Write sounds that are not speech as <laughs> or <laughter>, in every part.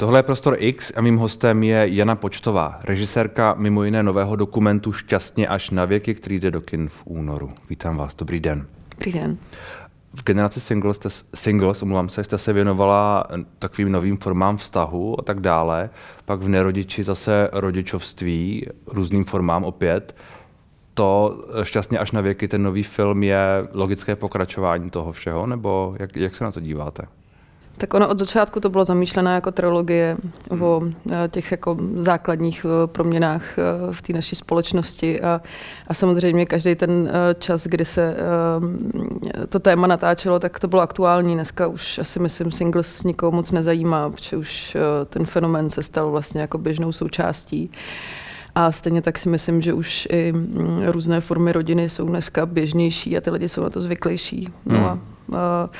Tohle je Prostor X a mým hostem je Jana Počtová, režisérka mimo jiné nového dokumentu Šťastně až na věky, který jde do kin v únoru. Vítám vás, dobrý den. Dobrý den. V generaci singles, jste, singles omlouvám se, jste se věnovala takovým novým formám vztahu a tak dále. Pak v nerodiči zase rodičovství, různým formám opět. To šťastně až na věky, ten nový film je logické pokračování toho všeho, nebo jak, jak se na to díváte? Tak ono od začátku to bylo zamýšlené jako trilogie hmm. o eh, těch jako základních eh, proměnách eh, v té naší společnosti a, a samozřejmě každý ten čas, kdy se to téma natáčelo, tak to bylo aktuální. Dneska už asi myslím singles nikoho moc nezajímá, protože už ten fenomén se stal vlastně jako běžnou součástí. A stejně tak si myslím, že už i mm, různé formy rodiny jsou dneska běžnější a ty lidi jsou na to zvyklejší. No hmm. a, a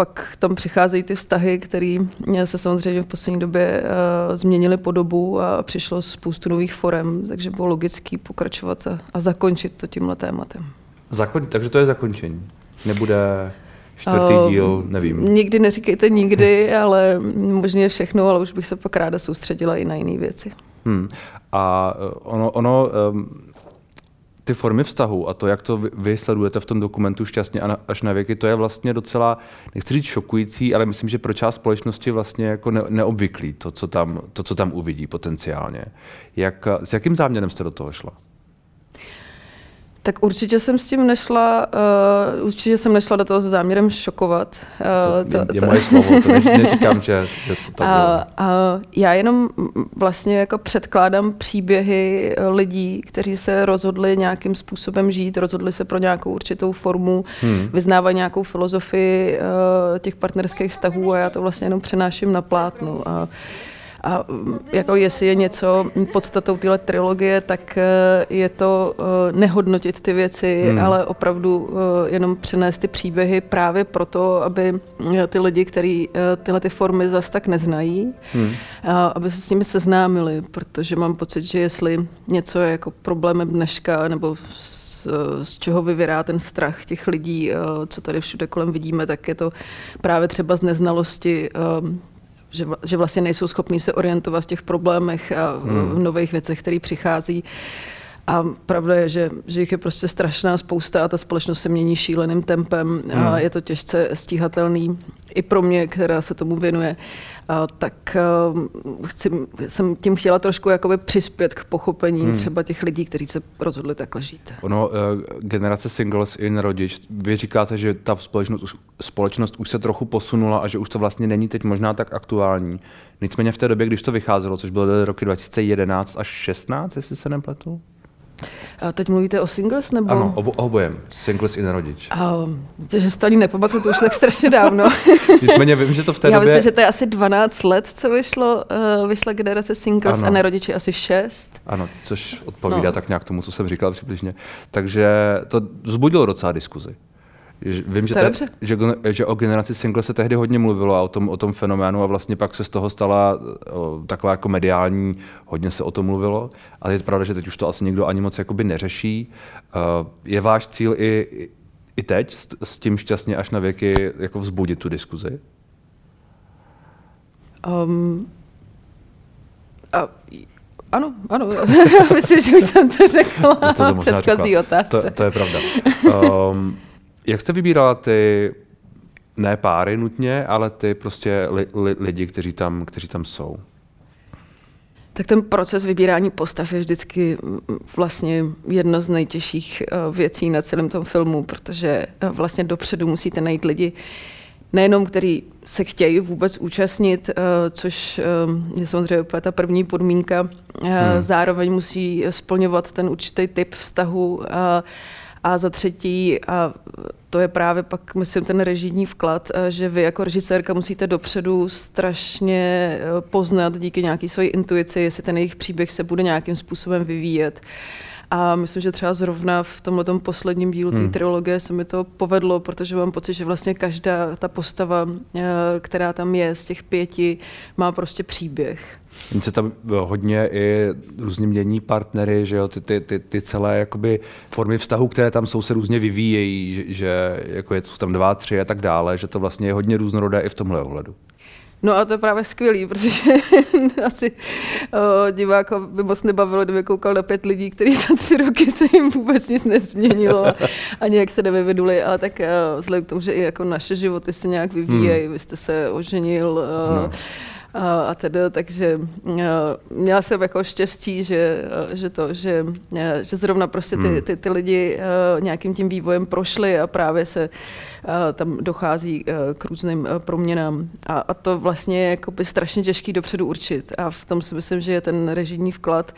pak tam přicházejí ty vztahy, které se samozřejmě v poslední době uh, změnily podobu a přišlo spoustu nových forem, takže bylo logický pokračovat a, a zakončit to tímhle tématem. Zakon, takže to je zakončení. Nebude čtvrtý uh, díl, nevím. Nikdy neříkejte nikdy, <laughs> ale možná všechno, ale už bych se pak ráda soustředila i na jiné věci. Hmm. A eh, ono, ono um, ty formy vztahu a to, jak to vy sledujete v tom dokumentu Šťastně až na věky, to je vlastně docela, nechci říct šokující, ale myslím, že pro část společnosti vlastně jako ne, neobvyklý to co, tam, to, co tam uvidí potenciálně. Jak, s jakým záměrem jste do toho šla? Tak určitě jsem s tím nešla, uh, určitě jsem nešla do toho s záměrem šokovat. Uh, to, je, to, je moje slovo, to ne, <laughs> neříkám, že, že to tak uh, uh, Já jenom vlastně jako předkládám příběhy lidí, kteří se rozhodli nějakým způsobem žít, rozhodli se pro nějakou určitou formu, hmm. vyznávají nějakou filozofii uh, těch partnerských vztahů a já to vlastně jenom přenáším na plátnu. Uh, a jako jestli je něco podstatou téhle trilogie, tak eh, je to eh, nehodnotit ty věci, hmm. ale opravdu eh, jenom přenést ty příběhy právě proto, aby ty lidi, kteří tyhle ty formy zas tak neznají, hmm. aby se s nimi seznámili, protože mám pocit, že jestli něco je jako problémem dneška nebo z, z čeho vyvírá ten strach těch lidí, co tady všude kolem vidíme, tak je to právě třeba z neznalosti že, že vlastně nejsou schopní se orientovat v těch problémech a hmm. v nových věcech, které přichází. A pravda je, že, že jich je prostě strašná spousta a ta společnost se mění šíleným tempem hmm. a je to těžce stíhatelný i pro mě, která se tomu věnuje tak chci, jsem tím chtěla trošku jakoby přispět k pochopení hmm. třeba těch lidí, kteří se rozhodli takhle žít. Ono, e, generace singles in rodič, vy říkáte, že ta společnost, společnost už se trochu posunula a že už to vlastně není teď možná tak aktuální. Nicméně v té době, když to vycházelo, což bylo roky 2011 až 16, jestli se nepletu? A teď mluvíte o singles nebo? Ano, obo, obojem. Singles i nerodič. A, že si to ani nepamatuju, to už tak strašně dávno. <laughs> Nicméně vím, že to v té Já době... myslím, že to je asi 12 let, co vyšlo, uh, vyšla generace singles ano. a nerodiči asi 6. Ano, což odpovídá no. tak nějak tomu, co jsem říkal přibližně. Takže to vzbudilo docela diskuzi. Vím, že, te, že, že o generaci single se tehdy hodně mluvilo a o tom, o tom fenoménu a vlastně pak se z toho stala o, taková jako mediální, hodně se o tom mluvilo, ale je to pravda, že teď už to asi nikdo ani moc jakoby neřeší. Uh, je váš cíl i, i teď s, s tím šťastně až na věky jako vzbudit tu diskuzi? Um, a, ano, ano. <laughs> Myslím, že už jsem to řekla v předchozí otázce. To, to je pravda. Um, <laughs> jak jste vybírala ty, ne páry nutně, ale ty prostě li, li, lidi, kteří tam, kteří tam jsou? Tak ten proces vybírání postav je vždycky vlastně jedno z nejtěžších eh, věcí na celém tom filmu, protože eh, vlastně dopředu musíte najít lidi, nejenom který se chtějí vůbec účastnit, eh, což je samozřejmě ta první podmínka, hmm. zároveň musí splňovat ten určitý typ vztahu, a za třetí, a to je právě pak, myslím, ten režijní vklad, eh, že vy jako režisérka musíte dopředu strašně eh, poznat díky nějaké své intuici, jestli ten jejich příběh se bude nějakým způsobem vyvíjet. A myslím, že třeba zrovna v tomhle posledním dílu té hmm. trilogie se mi to povedlo, protože mám pocit, že vlastně každá ta postava, eh, která tam je z těch pěti, má prostě příběh. Oni se tam hodně i různě mění partnery, že jo, ty, ty, ty, ty celé jakoby formy vztahu, které tam jsou, se různě vyvíjejí, že, že jako je to tam dva, tři a tak dále, že to vlastně je hodně různorodé i v tomhle ohledu. No a to je právě skvělý, protože <laughs> asi uh, diváka by moc nebavilo, kdyby koukal na pět lidí, kteří za tři roky se jim vůbec nic nezměnilo a, nějak se nevyvinuli. A tak vzhledem k tomu, že i jako naše životy se nějak vyvíjejí, hmm. vy jste se oženil, no a tedy, takže měla jsem jako štěstí, že, že to, že, že zrovna prostě ty, hmm. ty, ty lidi nějakým tím vývojem prošli a právě se tam dochází k různým proměnám a, a to vlastně je jako by strašně těžký dopředu určit a v tom si myslím, že je ten režijní vklad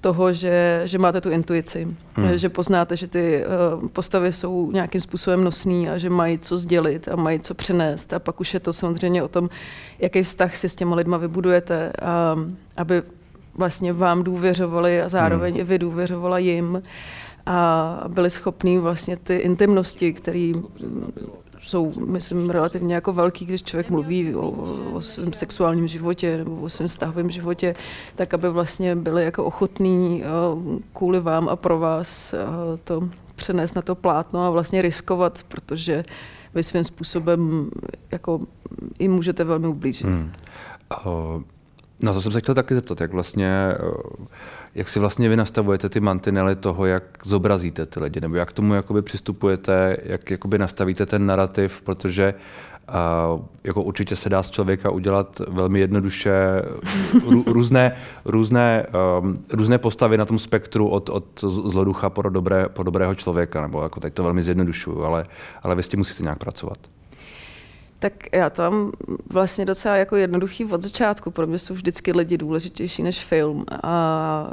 toho, že, že máte tu intuici, hmm. že poznáte, že ty uh, postavy jsou nějakým způsobem nosný a že mají co sdělit a mají co přenést. A pak už je to samozřejmě o tom, jaký vztah si s těma lidma vybudujete, a, aby vlastně vám důvěřovali a zároveň hmm. i vy důvěřovala jim a byli schopní vlastně ty intimnosti, které jsou, myslím, relativně jako velký, když člověk mluví o, o svém sexuálním životě nebo o svém vztahovém životě, tak aby vlastně byli jako ochotní kvůli vám a pro vás to přenést na to plátno a vlastně riskovat, protože vy svým způsobem jako i můžete velmi ublížit. Hmm. Uh, no to jsem se chtěl taky zeptat, jak vlastně uh jak si vlastně vy nastavujete ty mantinely toho, jak zobrazíte ty lidi, nebo jak k tomu jakoby přistupujete, jak jakoby nastavíte ten narrativ, protože uh, jako určitě se dá z člověka udělat velmi jednoduše rů, různé, různé, um, různé postavy na tom spektru od, od zloducha po, dobré, po dobrého člověka, nebo jako teď to velmi zjednodušuju, ale, ale vy s tím musíte nějak pracovat. Tak já to mám vlastně docela jako jednoduchý od začátku. Pro mě jsou vždycky lidi důležitější než film. A, a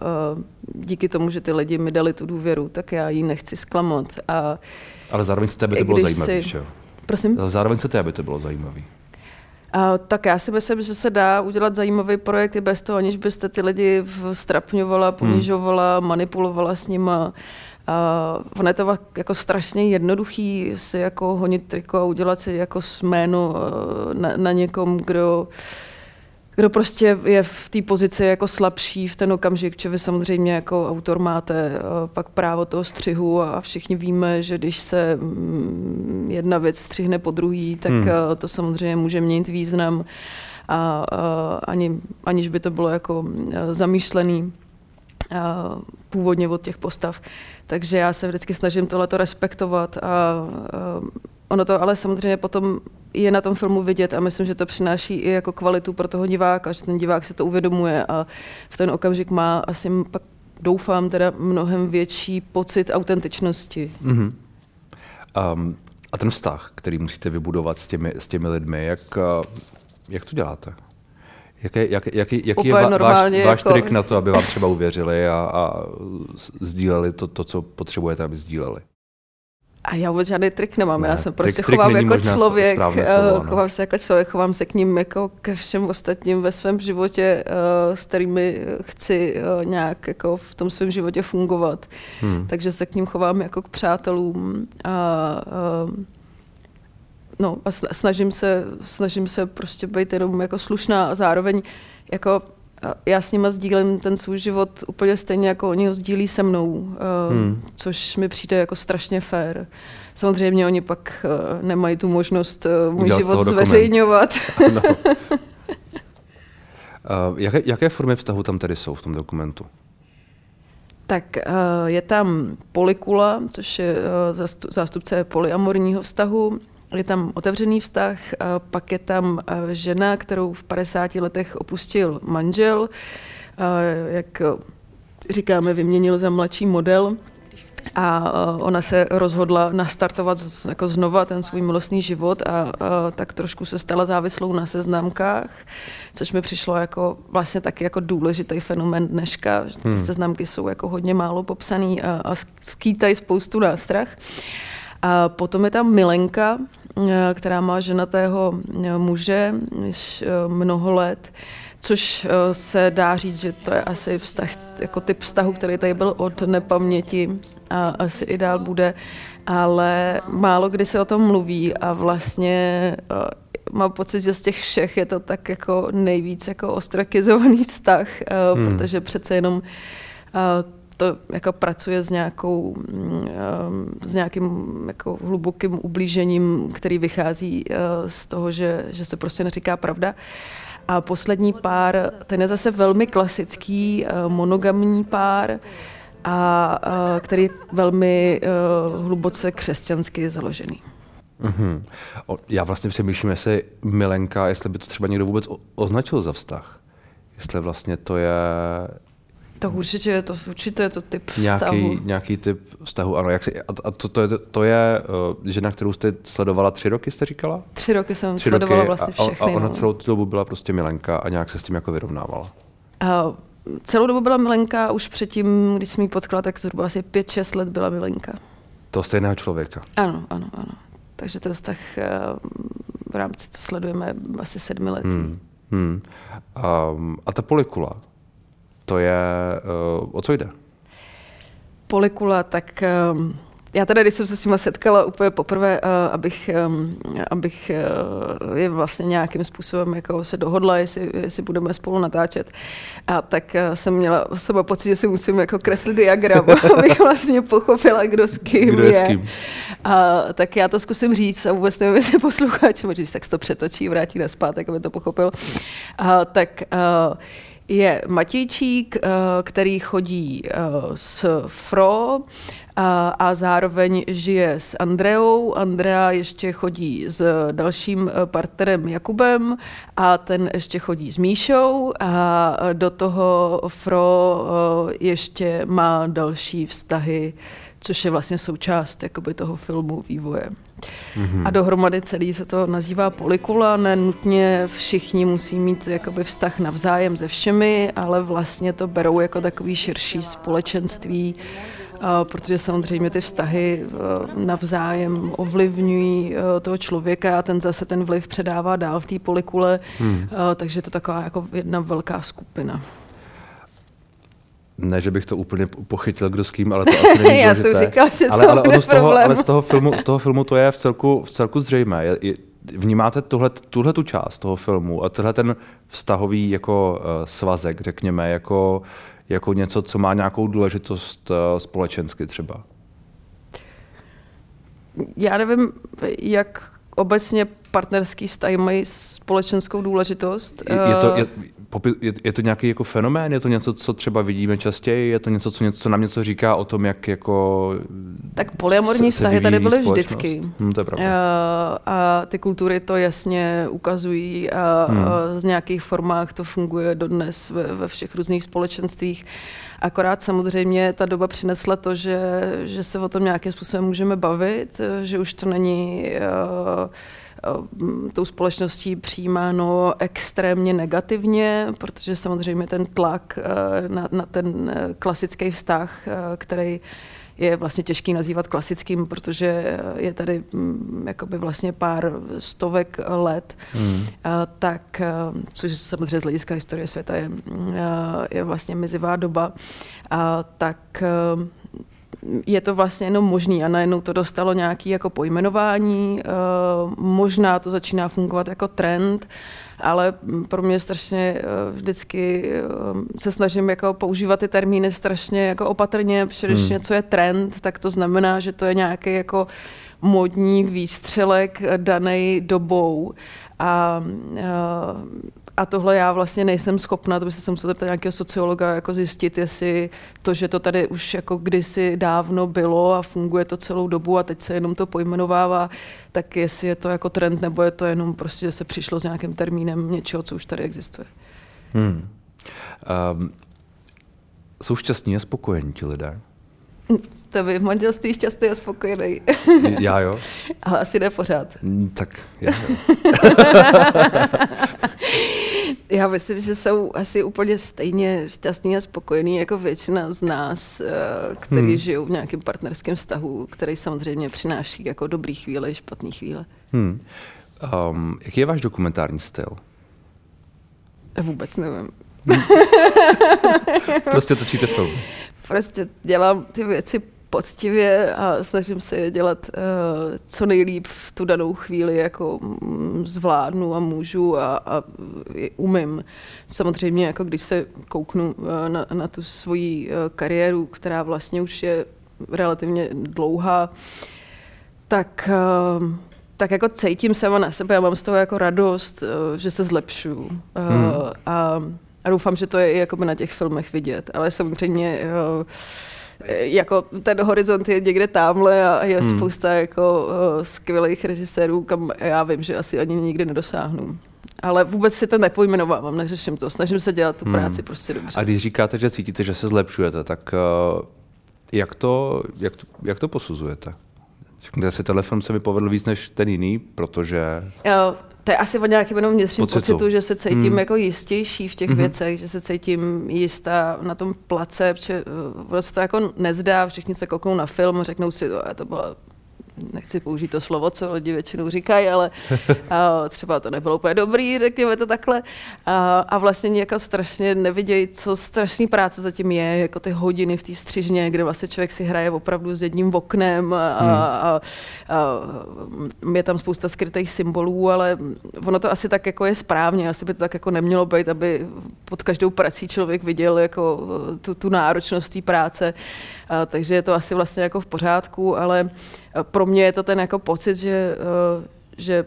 díky tomu, že ty lidi mi dali tu důvěru, tak já ji nechci zklamat. A Ale zároveň chcete, aby to bylo zajímavé, si... Prosím? Zároveň chcete, aby to bylo zajímavé. A, tak já si myslím, že se dá udělat zajímavý projekt i bez toho, aniž byste ty lidi strapňovala, ponižovala, hmm. manipulovala s nima. Uh, ono je to jako strašně jednoduchý si jako honit triko a udělat si jako jméno uh, na, na někom, kdo kdo prostě je v té pozici jako slabší v ten okamžik, že vy samozřejmě jako autor máte uh, pak právo toho střihu a všichni víme, že když se um, jedna věc střihne po druhý, tak hmm. uh, to samozřejmě může měnit význam a uh, ani, aniž by to bylo jako zamýšlený původně od těch postav. Takže já se vždycky snažím tohleto respektovat a, a ono to ale samozřejmě potom je na tom filmu vidět a myslím, že to přináší i jako kvalitu pro toho diváka, že ten divák se to uvědomuje a v ten okamžik má asi pak doufám teda mnohem větší pocit autentičnosti. Mm-hmm. Um, a ten vztah, který musíte vybudovat s těmi, s těmi lidmi, jak, jak to děláte? Jaký, jak, jaký, jaký je va, váš, váš jako... trik na to, aby vám třeba uvěřili a, a sdíleli to, to, co potřebujete, aby sdíleli? A já vůbec žádný trik nemám, ne, já se prostě trik, chovám trik jako člověk, slovo, no. chovám se jako člověk, chovám se k ním jako ke všem ostatním ve svém životě, uh, s kterými chci uh, nějak jako v tom svém životě fungovat. Hmm. Takže se k ním chovám jako k přátelům a uh, no a snažím se, snažím se prostě být jenom jako slušná a zároveň jako já s nima sdílím ten svůj život úplně stejně, jako oni ho sdílí se mnou, hmm. což mi přijde jako strašně fér. Samozřejmě oni pak nemají tu možnost můj Udělal život zveřejňovat. <laughs> no. <laughs> jaké, jaké formy vztahu tam tedy jsou v tom dokumentu? Tak je tam polikula, což je zástupce polyamorního vztahu, je tam otevřený vztah, pak je tam žena, kterou v 50 letech opustil manžel, jak říkáme, vyměnil za mladší model a ona se rozhodla nastartovat jako znova ten svůj milostný život a, a tak trošku se stala závislou na seznamkách, což mi přišlo jako vlastně taky jako důležitý fenomén dneška. Ty hmm. seznamky jsou jako hodně málo popsaný a, a skýtají spoustu nástrah. A potom je tam Milenka, eh, která má ženatého eh, muže již eh, mnoho let, což se dá říct, že to je asi vztah, jako typ vztahu, který tady byl od nepaměti a asi i dál bude, ale málo kdy se o tom mluví a vlastně mám pocit, že z těch všech je to tak jako nejvíc jako ostrakizovaný vztah, hmm. protože přece jenom to jako pracuje s, nějakou, mm, s nějakým jako hlubokým ublížením, který vychází z toho, že, že se prostě neříká pravda. A poslední pár, ten je zase velmi klasický monogamní pár, a, který je velmi hluboce křesťansky založený. Mm-hmm. Já vlastně přemýšlím, jestli milenka, jestli by to třeba někdo vůbec označil za vztah. Jestli vlastně to je... To určitě je to, určitě je to typ nějaký, vztahu. Nějaký typ vztahu, ano. Jak si, a to, to, je, to je uh, žena, kterou jste sledovala tři roky, jste říkala? Tři roky jsem tři sledovala roky vlastně všechny. A, a ona no. celou tu dobu byla prostě milenka a nějak se s tím jako vyrovnávala. Uh, celou dobu byla milenka, už předtím, když jsem ji potkala, tak zhruba asi 5-6 let byla milenka. To stejného člověka? Ano, ano, ano. Takže ten vztah eh, v rámci, co sledujeme, asi sedmi let. Hmm. Hmm. Um, a ta polikula, to je, uh, o co jde? Polikula, tak um, já teda, když jsem se s nimi setkala úplně poprvé, uh, abych, um, abych uh, je vlastně nějakým způsobem jako se dohodla, jestli, jestli budeme spolu natáčet, a tak jsem měla sebe pocit, že si musím jako kreslit diagram, <laughs> abych vlastně pochopila, kdo s kým kdo je. S kým. A, tak já to zkusím říct a vůbec nevím, jestli posluchač, když tak to přetočí, vrátí na zpátek, aby to pochopil. A, tak uh, je Matějčík, eh, který chodí eh, s Fro a, a zároveň žije s Andreou. Andrea ještě chodí s dalším eh, partnerem Jakubem a ten ještě chodí s Míšou a do toho Fro ještě má další vztahy což je vlastně součást jakoby, toho filmu vývoje. Mm-hmm. A dohromady celý se to nazývá polikula, ne nutně všichni musí mít jakoby vztah navzájem se všemi, ale vlastně to berou jako takový širší společenství, protože samozřejmě ty vztahy navzájem ovlivňují toho člověka a ten zase ten vliv předává dál v té polikule, hmm. takže to je taková jako jedna velká skupina. Ne, že bych to úplně pochytil, kdo s kým, ale to <laughs> asi není Já jsem říkal, že ale, ale, ono z toho, ale z toho, filmu, z toho filmu to je v celku, v celku zřejmé. Je, je, vnímáte tuhle, tuhle tu část toho filmu a tenhle ten vztahový jako uh, svazek, řekněme, jako, jako něco, co má nějakou důležitost uh, společensky třeba? Já nevím, jak obecně partnerský vztahy mají společenskou důležitost. Je, je, to, je, je, je to nějaký jako fenomén? Je to něco, co třeba vidíme častěji? Je to něco, co, něco, co nám něco říká o tom, jak jako... Tak polyamorní vztahy tady byly vždycky. Hmm, to je pravda. A, a ty kultury to jasně ukazují a, hmm. a z nějakých formách to funguje dodnes ve, ve všech různých společenstvích. Akorát samozřejmě ta doba přinesla to, že, že se o tom nějakým způsobem můžeme bavit, že už to není uh, Eh, tou společností přijímáno extrémně negativně, protože samozřejmě ten tlak eh, na, na ten eh, klasický vztah, který je vlastně těžký nazývat klasickým, protože je tady mm, jakoby vlastně pár stovek let, hmm. tak, což samozřejmě z hlediska historie světa je, je vlastně mizivá doba, tak je to vlastně jenom možný a najednou to dostalo nějaké jako pojmenování, eh, možná to začíná fungovat jako trend, ale pro mě strašně eh, vždycky eh, se snažím jako používat ty termíny strašně jako opatrně, protože když hmm. něco je trend, tak to znamená, že to je nějaký jako modní výstřelek daný dobou. A a tohle já vlastně nejsem schopna, to by se musel zeptat nějakého sociologa, jako zjistit, jestli to, že to tady už jako kdysi dávno bylo a funguje to celou dobu a teď se jenom to pojmenovává, tak jestli je to jako trend, nebo je to jenom prostě, že se přišlo s nějakým termínem něčeho, co už tady existuje. Hmm. Um, jsou šťastní a spokojení ti lidé? To by v manželství šťastný a spokojený. <laughs> Já jo. <laughs> Ale asi ne pořád. Mm, tak já jo. <laughs> já myslím, že jsou asi úplně stejně šťastný a spokojený jako většina z nás, eh, kteří hmm. žijou v nějakém partnerském vztahu, který samozřejmě přináší jako dobrý chvíle i špatný chvíle. Hmm. Um, jaký je váš dokumentární styl? Vůbec nevím. <laughs> prostě točíte film. Prostě dělám ty věci poctivě a snažím se je dělat uh, co nejlíp v tu danou chvíli, jako um, zvládnu a můžu a, a umím. Samozřejmě, jako když se kouknu uh, na, na tu svoji uh, kariéru, která vlastně už je relativně dlouhá, tak uh, tak jako cítím sama na sebe a mám z toho jako radost, že se zlepšuju. Hmm. A, a doufám, že to je i jakoby na těch filmech vidět. Ale samozřejmě jako ten horizont je někde tamhle a je hmm. spousta jako uh, skvělých režisérů, kam já vím, že asi ani nikdy nedosáhnu. Ale vůbec si to nepojmenovávám, neřeším to, snažím se dělat tu hmm. práci prostě dobře. A když říkáte, že cítíte, že se zlepšujete, tak uh, jak, to, jak, to, jak to posuzujete? Řekněte si, tenhle film se mi povedl víc než ten jiný, protože... Jo, to je asi o nějakém jenom vnitřním pocitu. pocitu, že se cítím hmm. jako jistější v těch hmm. věcech, že se cítím jistá na tom place, protože uh, se to jako nezdá, všichni se kouknou na film a řeknou si, to, to byla nechci použít to slovo, co lidi většinou říkají, ale a, <laughs> třeba to nebylo úplně dobrý, řekněme to takhle. A, a vlastně jako strašně nevidějí, co strašný práce zatím je, jako ty hodiny v té střižně, kde vlastně člověk si hraje opravdu s jedním oknem a, hmm. a, a, je tam spousta skrytých symbolů, ale ono to asi tak jako je správně, asi by to tak jako nemělo být, aby pod každou prací člověk viděl jako tu, tu náročnost té práce, takže je to asi vlastně jako v pořádku, ale pro mě je to ten jako pocit, že, eh, že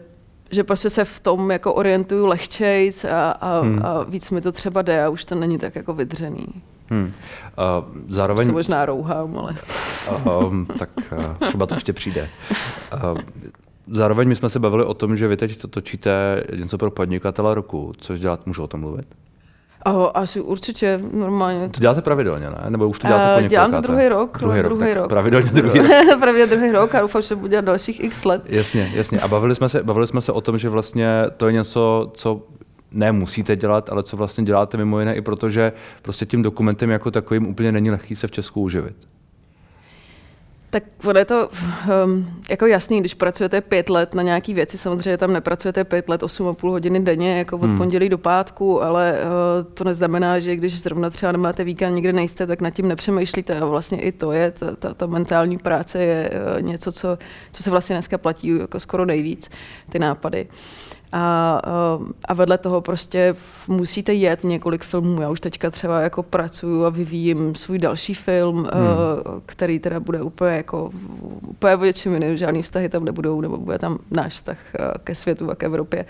že prostě se v tom jako orientuju lehčejc a, a, hmm. a víc mi to třeba jde a už to není tak jako vydřený. Hmm. Uh, zároveň... Se možná rouhám, ale... Uh, um, tak uh, třeba to ještě přijde. Uh, zároveň my jsme se bavili o tom, že vy teď to točíte něco pro podnikatele roku, což dělat můžu o tom mluvit? Oh, asi určitě normálně. To děláte pravidelně, ne? Nebo už to děláte uh, po Dělám to druhý rok. Druhý, druhý rok. Pravidelně druhý rok. <laughs> pravidelně druhý rok a doufám, že budu dělat dalších x let. Jasně, jasně. A bavili jsme, se, bavili jsme se o tom, že vlastně to je něco, co nemusíte dělat, ale co vlastně děláte mimo jiné i proto, že prostě tím dokumentem jako takovým úplně není lehký se v Česku uživit. Tak ono je to um, jako jasný, když pracujete pět let na nějaký věci, samozřejmě tam nepracujete pět let, 8,5 hodiny denně, jako od hmm. pondělí do pátku, ale uh, to neznamená, že když zrovna třeba nemáte víkend, nikde nejste, tak nad tím nepřemýšlíte a vlastně i to je, ta, ta, ta mentální práce je uh, něco, co, co se vlastně dneska platí jako skoro nejvíc, ty nápady. A, eh, a vedle toho prostě musíte jet několik filmů. Já už teďka třeba jako pracuju a vyvíjím svůj další film, eh, hmm. který teda bude úplně jako úplně o něčem žádný vztahy tam nebudou, nebo bude tam náš vztah eh, ke světu a k Evropě.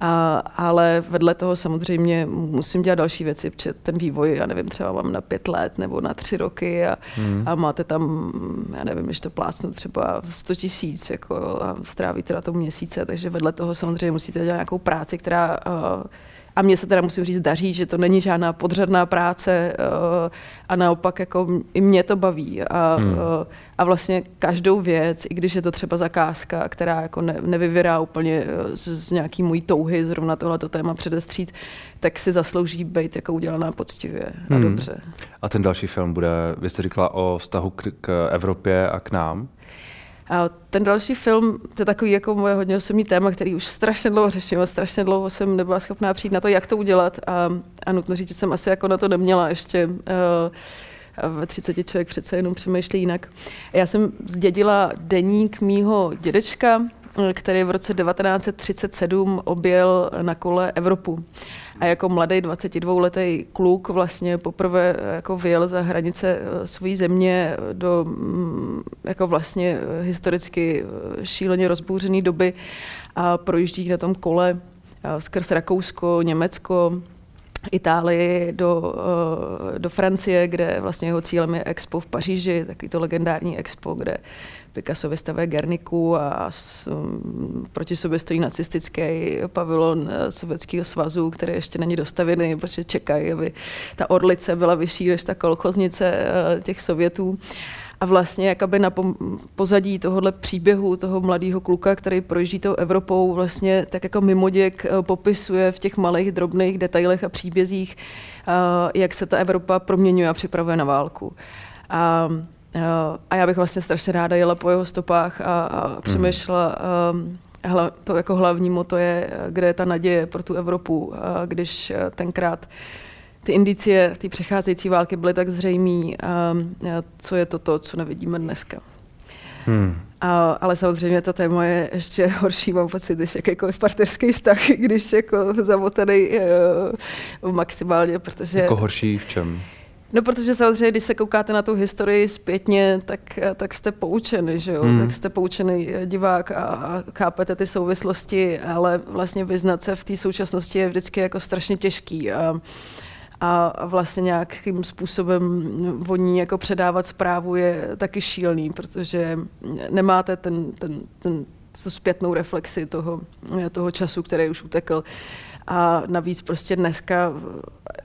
A, ale vedle toho samozřejmě musím dělat další věci, protože ten vývoj, já nevím, třeba mám na pět let nebo na tři roky a, hmm. a máte tam, já nevím, když to plácnu třeba 100 tisíc jako, a strávíte na tom měsíce, takže vedle toho samozřejmě musíte dělat nějakou práci, která uh, a mně se teda musím říct daří, že to není žádná podřadná práce uh, a naopak jako i mě to baví. A, hmm. uh, a vlastně každou věc, i když je to třeba zakázka, která jako ne, nevyvírá úplně eh, z, z nějaký můj touhy zrovna tohleto téma předestřít, tak si zaslouží být jako udělaná poctivě a hmm. dobře. A ten další film bude, vy jste říkala o vztahu k, k Evropě a k nám. A ten další film, to je takový jako moje hodně osobní téma, který už strašně dlouho řeším a strašně dlouho jsem nebyla schopná přijít na to, jak to udělat a, a nutno říct, že jsem asi jako na to neměla ještě uh, ve 30 člověk přece jenom přemýšlí jinak. Já jsem zdědila deník mýho dědečka, který v roce 1937 objel na kole Evropu. A jako mladý 22-letý kluk vlastně poprvé jako vyjel za hranice eh, své země do mm, jako vlastně historicky eh, šíleně rozbouřené doby a projíždí na tom kole eh, skrz Rakousko, Německo, Itálii do, do Francie, kde vlastně jeho cílem je expo v Paříži, taky to legendární expo, kde Picasso vystavuje Gerniku a um, proti sobě stojí nacistický pavilon eh, Sovětského svazu, který ještě není dostavený, protože čekají, aby ta orlice byla vyšší než ta kolchoznice eh, těch Sovětů. A vlastně jakoby na pozadí tohohle příběhu toho mladého kluka, který projíždí tou Evropou, vlastně tak jako mimoděk eh, popisuje v těch malých drobných detailech a příbězích, jak se ta Evropa proměňuje a připravuje na válku. A a já bych vlastně strašně ráda jela po jeho stopách a, a mhm. přemýšlela, um, hla, to jako hlavní moto je, kde je ta naděje pro tu Evropu, když eh, tenkrát ty indicie té přecházející války byly tak zřejmé, co je to to, co nevidíme dneska. Hmm. A, ale samozřejmě to téma je ještě <laughs> horší, mám pocit, než jakýkoliv partnerský vztah, <laughs> když jako zamotaný uh, maximálně, protože... Jako horší v čem? No, protože samozřejmě, když se koukáte na tu historii zpětně, tak, tak jste poučeni, že jo? Hmm. Tak jste poučený divák a, a chápete ty souvislosti, ale vlastně vyznat se v té současnosti je vždycky jako strašně těžký. A, a vlastně nějakým způsobem voní jako předávat zprávu je taky šílený, protože nemáte ten, ten, ten tu zpětnou reflexi toho, toho času, který už utekl. A navíc prostě dneska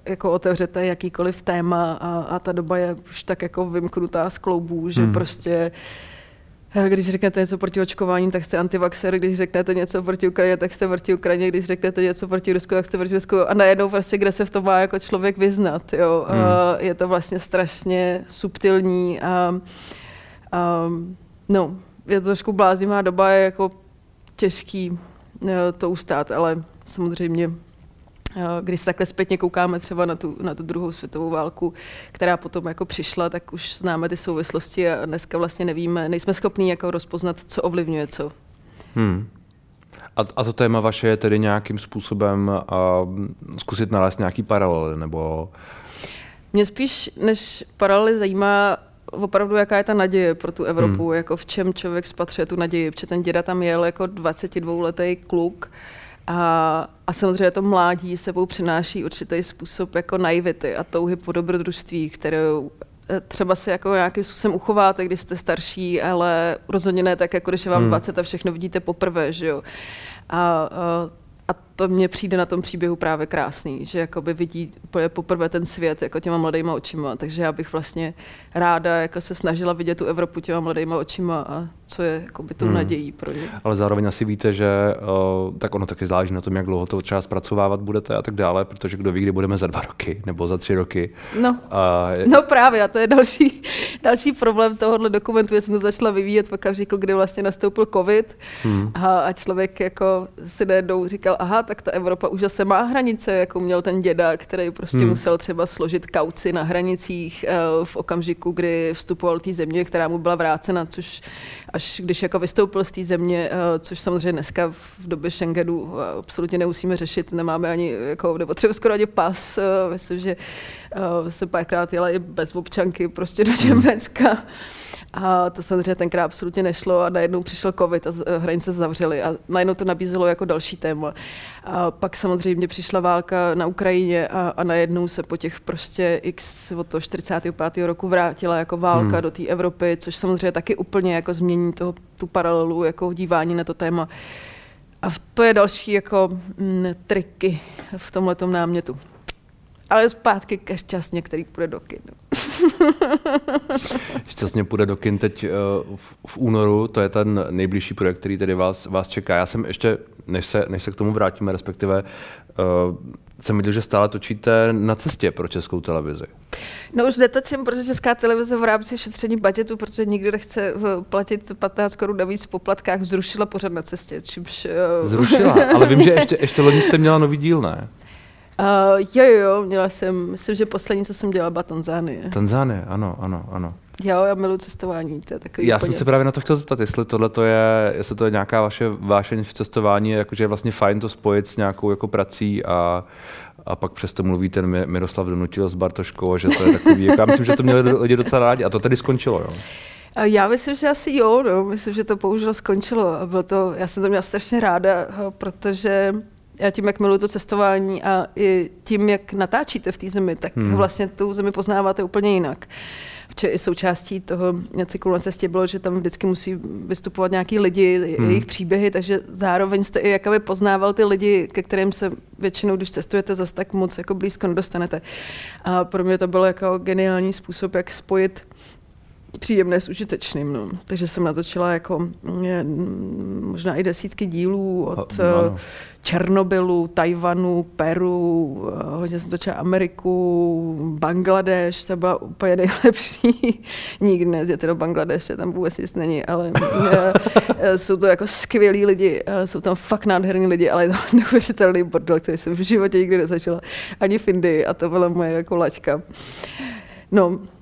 jako otevřete jakýkoliv téma a, a ta doba je už tak jako vymknutá z kloubů, že hmm. prostě když řeknete něco proti očkování, tak jste antivaxer, když řeknete něco proti Ukrajině, tak jste proti Ukrajině, když řeknete něco proti Rusku, tak jste proti Rusku. A najednou prostě, kde se v tom má jako člověk vyznat. Jo? Hmm. A je to vlastně strašně subtilní a, a no, je to trošku bláznivá doba, je jako těžký e, to ustát, ale samozřejmě Eh, když se takhle zpětně koukáme třeba na tu, na tu druhou světovou válku, která potom jako přišla, tak už známe ty souvislosti a dneska vlastně nevíme, nejsme schopní jako rozpoznat, co ovlivňuje co. Hmm. A, a to téma vaše je tedy nějakým způsobem a zkusit nalézt nějaký paralely, nebo... Mě spíš než paralely zajímá opravdu, jaká je ta naděje pro tu Evropu, hmm. jako v čem člověk spatřuje tu naději, protože ten děda tam jel jako 22-letý kluk, a, a samozřejmě to mládí sebou přináší určitý způsob jako naivity a touhy po dobrodružství, kterou eh, třeba si jako nějakým způsobem uchováte, když jste starší, ale rozhodně ne tak, jako když je vám hmm. 20 a všechno vidíte poprvé, že jo. A, a a to mně přijde na tom příběhu právě krásný, že jakoby vidí poprvé ten svět jako těma mladýma očima, takže já bych vlastně ráda jako se snažila vidět tu Evropu těma mladýma očima a co je jakoby tou hmm. nadějí pro ně. Ale zároveň asi víte, že uh, tak ono taky záleží na tom, jak dlouho to třeba zpracovávat budete a tak dále, protože kdo ví, kdy budeme za dva roky nebo za tři roky. No, a no právě a to je další, <laughs> další problém tohohle dokumentu, já jsem to začala vyvíjet v okamžiku, kdy vlastně nastoupil covid hmm. a, a člověk jako si najednou říkal, aha, tak ta Evropa už zase má hranice, jako měl ten děda, který prostě hmm. musel třeba složit kauci na hranicích uh, v okamžiku, kdy vstupoval té země, která mu byla vrácena, což až když jako vystoupil z té země, uh, což samozřejmě dneska v době Schengenu uh, absolutně nemusíme řešit, nemáme ani, jako, nebo třeba skoro ani pas, myslím, že se párkrát jela i bez občanky prostě do hmm. Německa. Hmm. A to samozřejmě tenkrát absolutně nešlo a najednou přišel covid a hranice zavřely a najednou to nabízelo jako další téma. A pak samozřejmě přišla válka na Ukrajině a, a najednou se po těch prostě x od toho 45. roku vrátila jako válka hmm. do té Evropy, což samozřejmě taky úplně jako změní toho, tu paralelu jako dívání na to téma. A to je další jako m, mm, triky v tomhle námětu. Ale zpátky ke šťastně, který půjde do kin. <laughs> šťastně půjde do kin teď uh, v, v únoru, to je ten nejbližší projekt, který tedy vás, vás čeká. Já jsem ještě, než se, než se k tomu vrátíme, respektive uh, jsem viděl, že stále točíte na cestě pro českou televizi. No už netočím, protože Česká televize v rámci šetření budgetu, protože nikdo nechce eh, platit 15 korun navíc v poplatkách, zrušila pořád na cestě. Čímž. Zrušila, ale vím, že ještě, ještě loni jste měla nový díl, ne? Uh, jo, jo, měla jsem, myslím, že poslední, co jsem dělala, byla Tanzánie. Tanzánie, ano, ano, ano. Jo, já miluji cestování, to je takový Já úplně... jsem se právě na to chtěl zeptat, jestli tohle to je, jestli to je nějaká vaše vášeň v cestování, jakože je vlastně fajn to spojit s nějakou jako prací a, a pak přesto mluví ten Miroslav Donutil s Bartoškou, že to je takový, jako já myslím, že to měli lidi docela rádi a to tedy skončilo, jo. Já myslím, že asi jo, no. myslím, že to bohužel skončilo. Bylo to, já jsem to měla strašně ráda, protože já tím, jak miluji to cestování a i tím, jak natáčíte v té zemi, tak hmm. vlastně tu zemi poznáváte úplně jinak. Protože i součástí toho cyklu na cestě bylo, že tam vždycky musí vystupovat nějaký lidi, hmm. jejich příběhy, takže zároveň jste i jakoby poznával ty lidi, ke kterým se většinou, když cestujete, zase tak moc jako blízko nedostanete. A pro mě to bylo jako geniální způsob, jak spojit příjemné s užitečným. No. Takže jsem natočila jako je, mm, možná i desítky dílů od no, no. Černobylu, Tajvanu, Peru, eh, hodně jsem točila Ameriku, Bangladeš, to byla úplně <laughs> nejlepší. Nikdy nezjete do Bangladeše, tam vůbec nic není, ale je, <laughs> jsou to jako skvělí lidi, jsou tam fakt nádherní lidi, ale je to <laughs> neuvěřitelný bordel, který jsem v životě nikdy nezažila, ani v Indii a to byla moje jako laťka. No, Eh,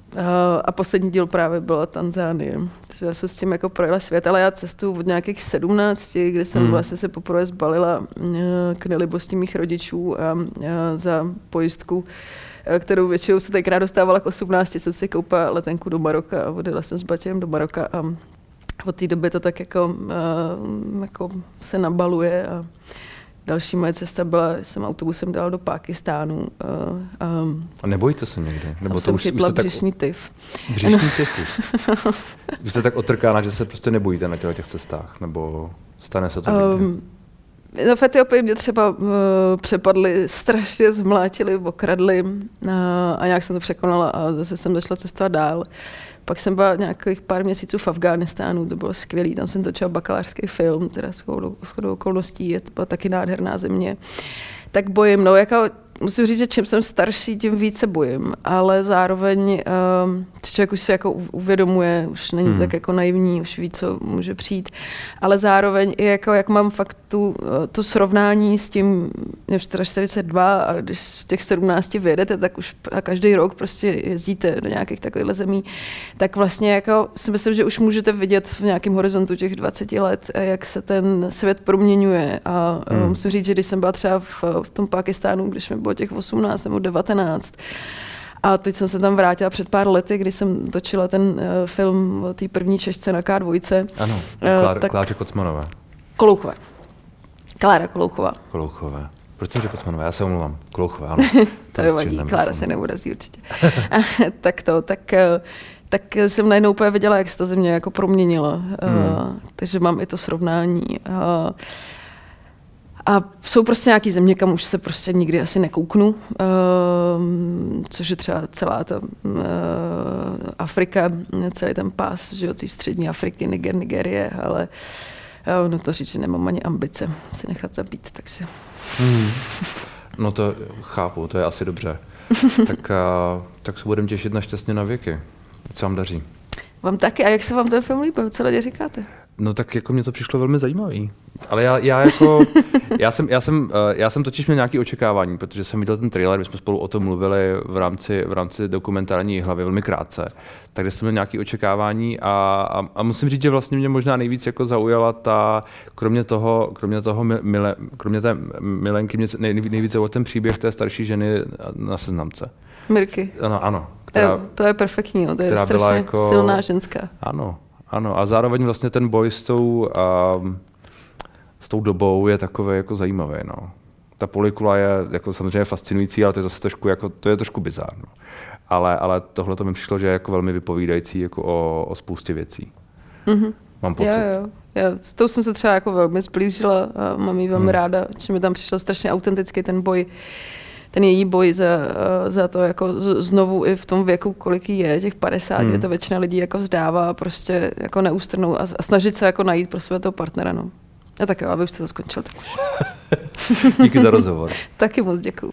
a poslední díl právě byla Tanzánie. Takže já jsem s tím jako projela svět, ale já cestuju od nějakých sedmnácti, kdy jsem hmm. vlastně se poprvé zbalila eh, k nelibosti mých rodičů a, a za pojistku eh, kterou většinou se tenkrát dostávala k 18, jsem si koupila letenku do Maroka a odjela jsem s Batěm do Maroka a od té doby to tak jako, jako se nabaluje a Další moje cesta byla, jsem autobusem dal do Pákistánu. Uh, um, a nebojíte se někdy? Nebo to jsem už, chytla už břišní tyf. Břišní no. <laughs> tyf? Vy jste tak otrkána, že se prostě nebojíte na těch cestách? Nebo stane se to někdy? Um, No v Etiopii mě třeba uh, přepadli, strašně zmlátili, okradli uh, a nějak jsem to překonala a zase jsem došla cestovat dál. Pak jsem byla nějakých pár měsíců v Afghánistánu, to bylo skvělé, tam jsem točila bakalářský film, teda s chodou okolností, je to byla taky nádherná země. Tak bojím, no, jako musím říct, že čím jsem starší, tím více bojím, ale zároveň um, člověk už se jako uvědomuje, už není hmm. tak jako naivní, už ví, co může přijít, ale zároveň i jako, jak mám fakt tu, eh, to srovnání s tím, mě 42 a když z těch 17 vyjedete, tak už a každý rok prostě jezdíte do nějakých takových zemí, tak vlastně jako si myslím, že už můžete vidět v nějakém horizontu těch 20 let, eh, jak se ten svět proměňuje a hmm. musím říct, že když jsem byla třeba v, v tom Pakistánu, když mi bylo těch 18 nebo 19, a teď jsem se tam vrátila před pár lety, kdy jsem točila ten uh, film o té první Češce na K2. Ano, Klár, uh, tak... Kláře Kocmanové. Kolouchové. Klára Kolouchová. Kolouchové. Proč jsem řekl Kocmanové? Já se omlouvám. Kolouchové, ano. <laughs> to je vadí, Klára se neurazí určitě. <laughs> tak to, tak, uh, tak jsem najednou úplně viděla, jak se ta země jako proměnila. Hmm. Uh, takže mám i to srovnání. Uh, a jsou prostě nějaký země, kam už se prostě nikdy asi nekouknu, uh, což je třeba celá ta uh, Afrika, celý ten pás, že jo, střední Afriky, Niger, Nigerie, ale uh, no to říct, že nemám ani ambice se nechat zabít, takže... Hmm. No to chápu, to je asi dobře. <laughs> tak, uh, tak se budeme těšit na šťastně na věky. Co vám daří? Vám taky. A jak se vám ten film líbil? Co lidi říkáte? No tak jako mě to přišlo velmi zajímavý. Ale já, já jako, <laughs> já jsem, já, jsem, eh, já jsem totiž měl nějaké očekávání, protože jsem viděl ten trailer, my jsme spolu o tom mluvili v rámci, v rámci dokumentární hlavy velmi krátce, takže jsem měl nějaké očekávání a, a, a, musím říct, že vlastně mě možná nejvíc jako zaujala ta, kromě toho, kromě toho mile, kromě té milenky, mě nej, nejvíce o ten příběh té starší ženy na seznamce. Mirky. Ano, ano. Která, to, je, to je perfektní, to je strašně jako, silná ženská. Ano, ano, a zároveň vlastně ten boj s tou, a, s tou dobou je takový jako zajímavý. No. Ta polikula je jako samozřejmě fascinující, ale to je zase trošku, jako, to je trošku bizár. No. Ale, ale tohle to mi přišlo, že je jako velmi vypovídající jako o, o spoustě věcí. Mm-hmm. Mám pocit. Jo, jo. Já, s tou jsem se třeba jako velmi zblížila a mám ji velmi hmm. ráda, že mi tam přišel strašně autentický ten boj ten její boj za, za to jako znovu i v tom věku, kolik jí je, těch 50, hmm. kde to většina lidí jako vzdává prostě jako neústrnou a, a snažit se jako najít pro sebe toho partnera. No. A tak jo, aby už se to skončil, tak už. <laughs> Díky za rozhovor. <laughs> Taky moc děkuju.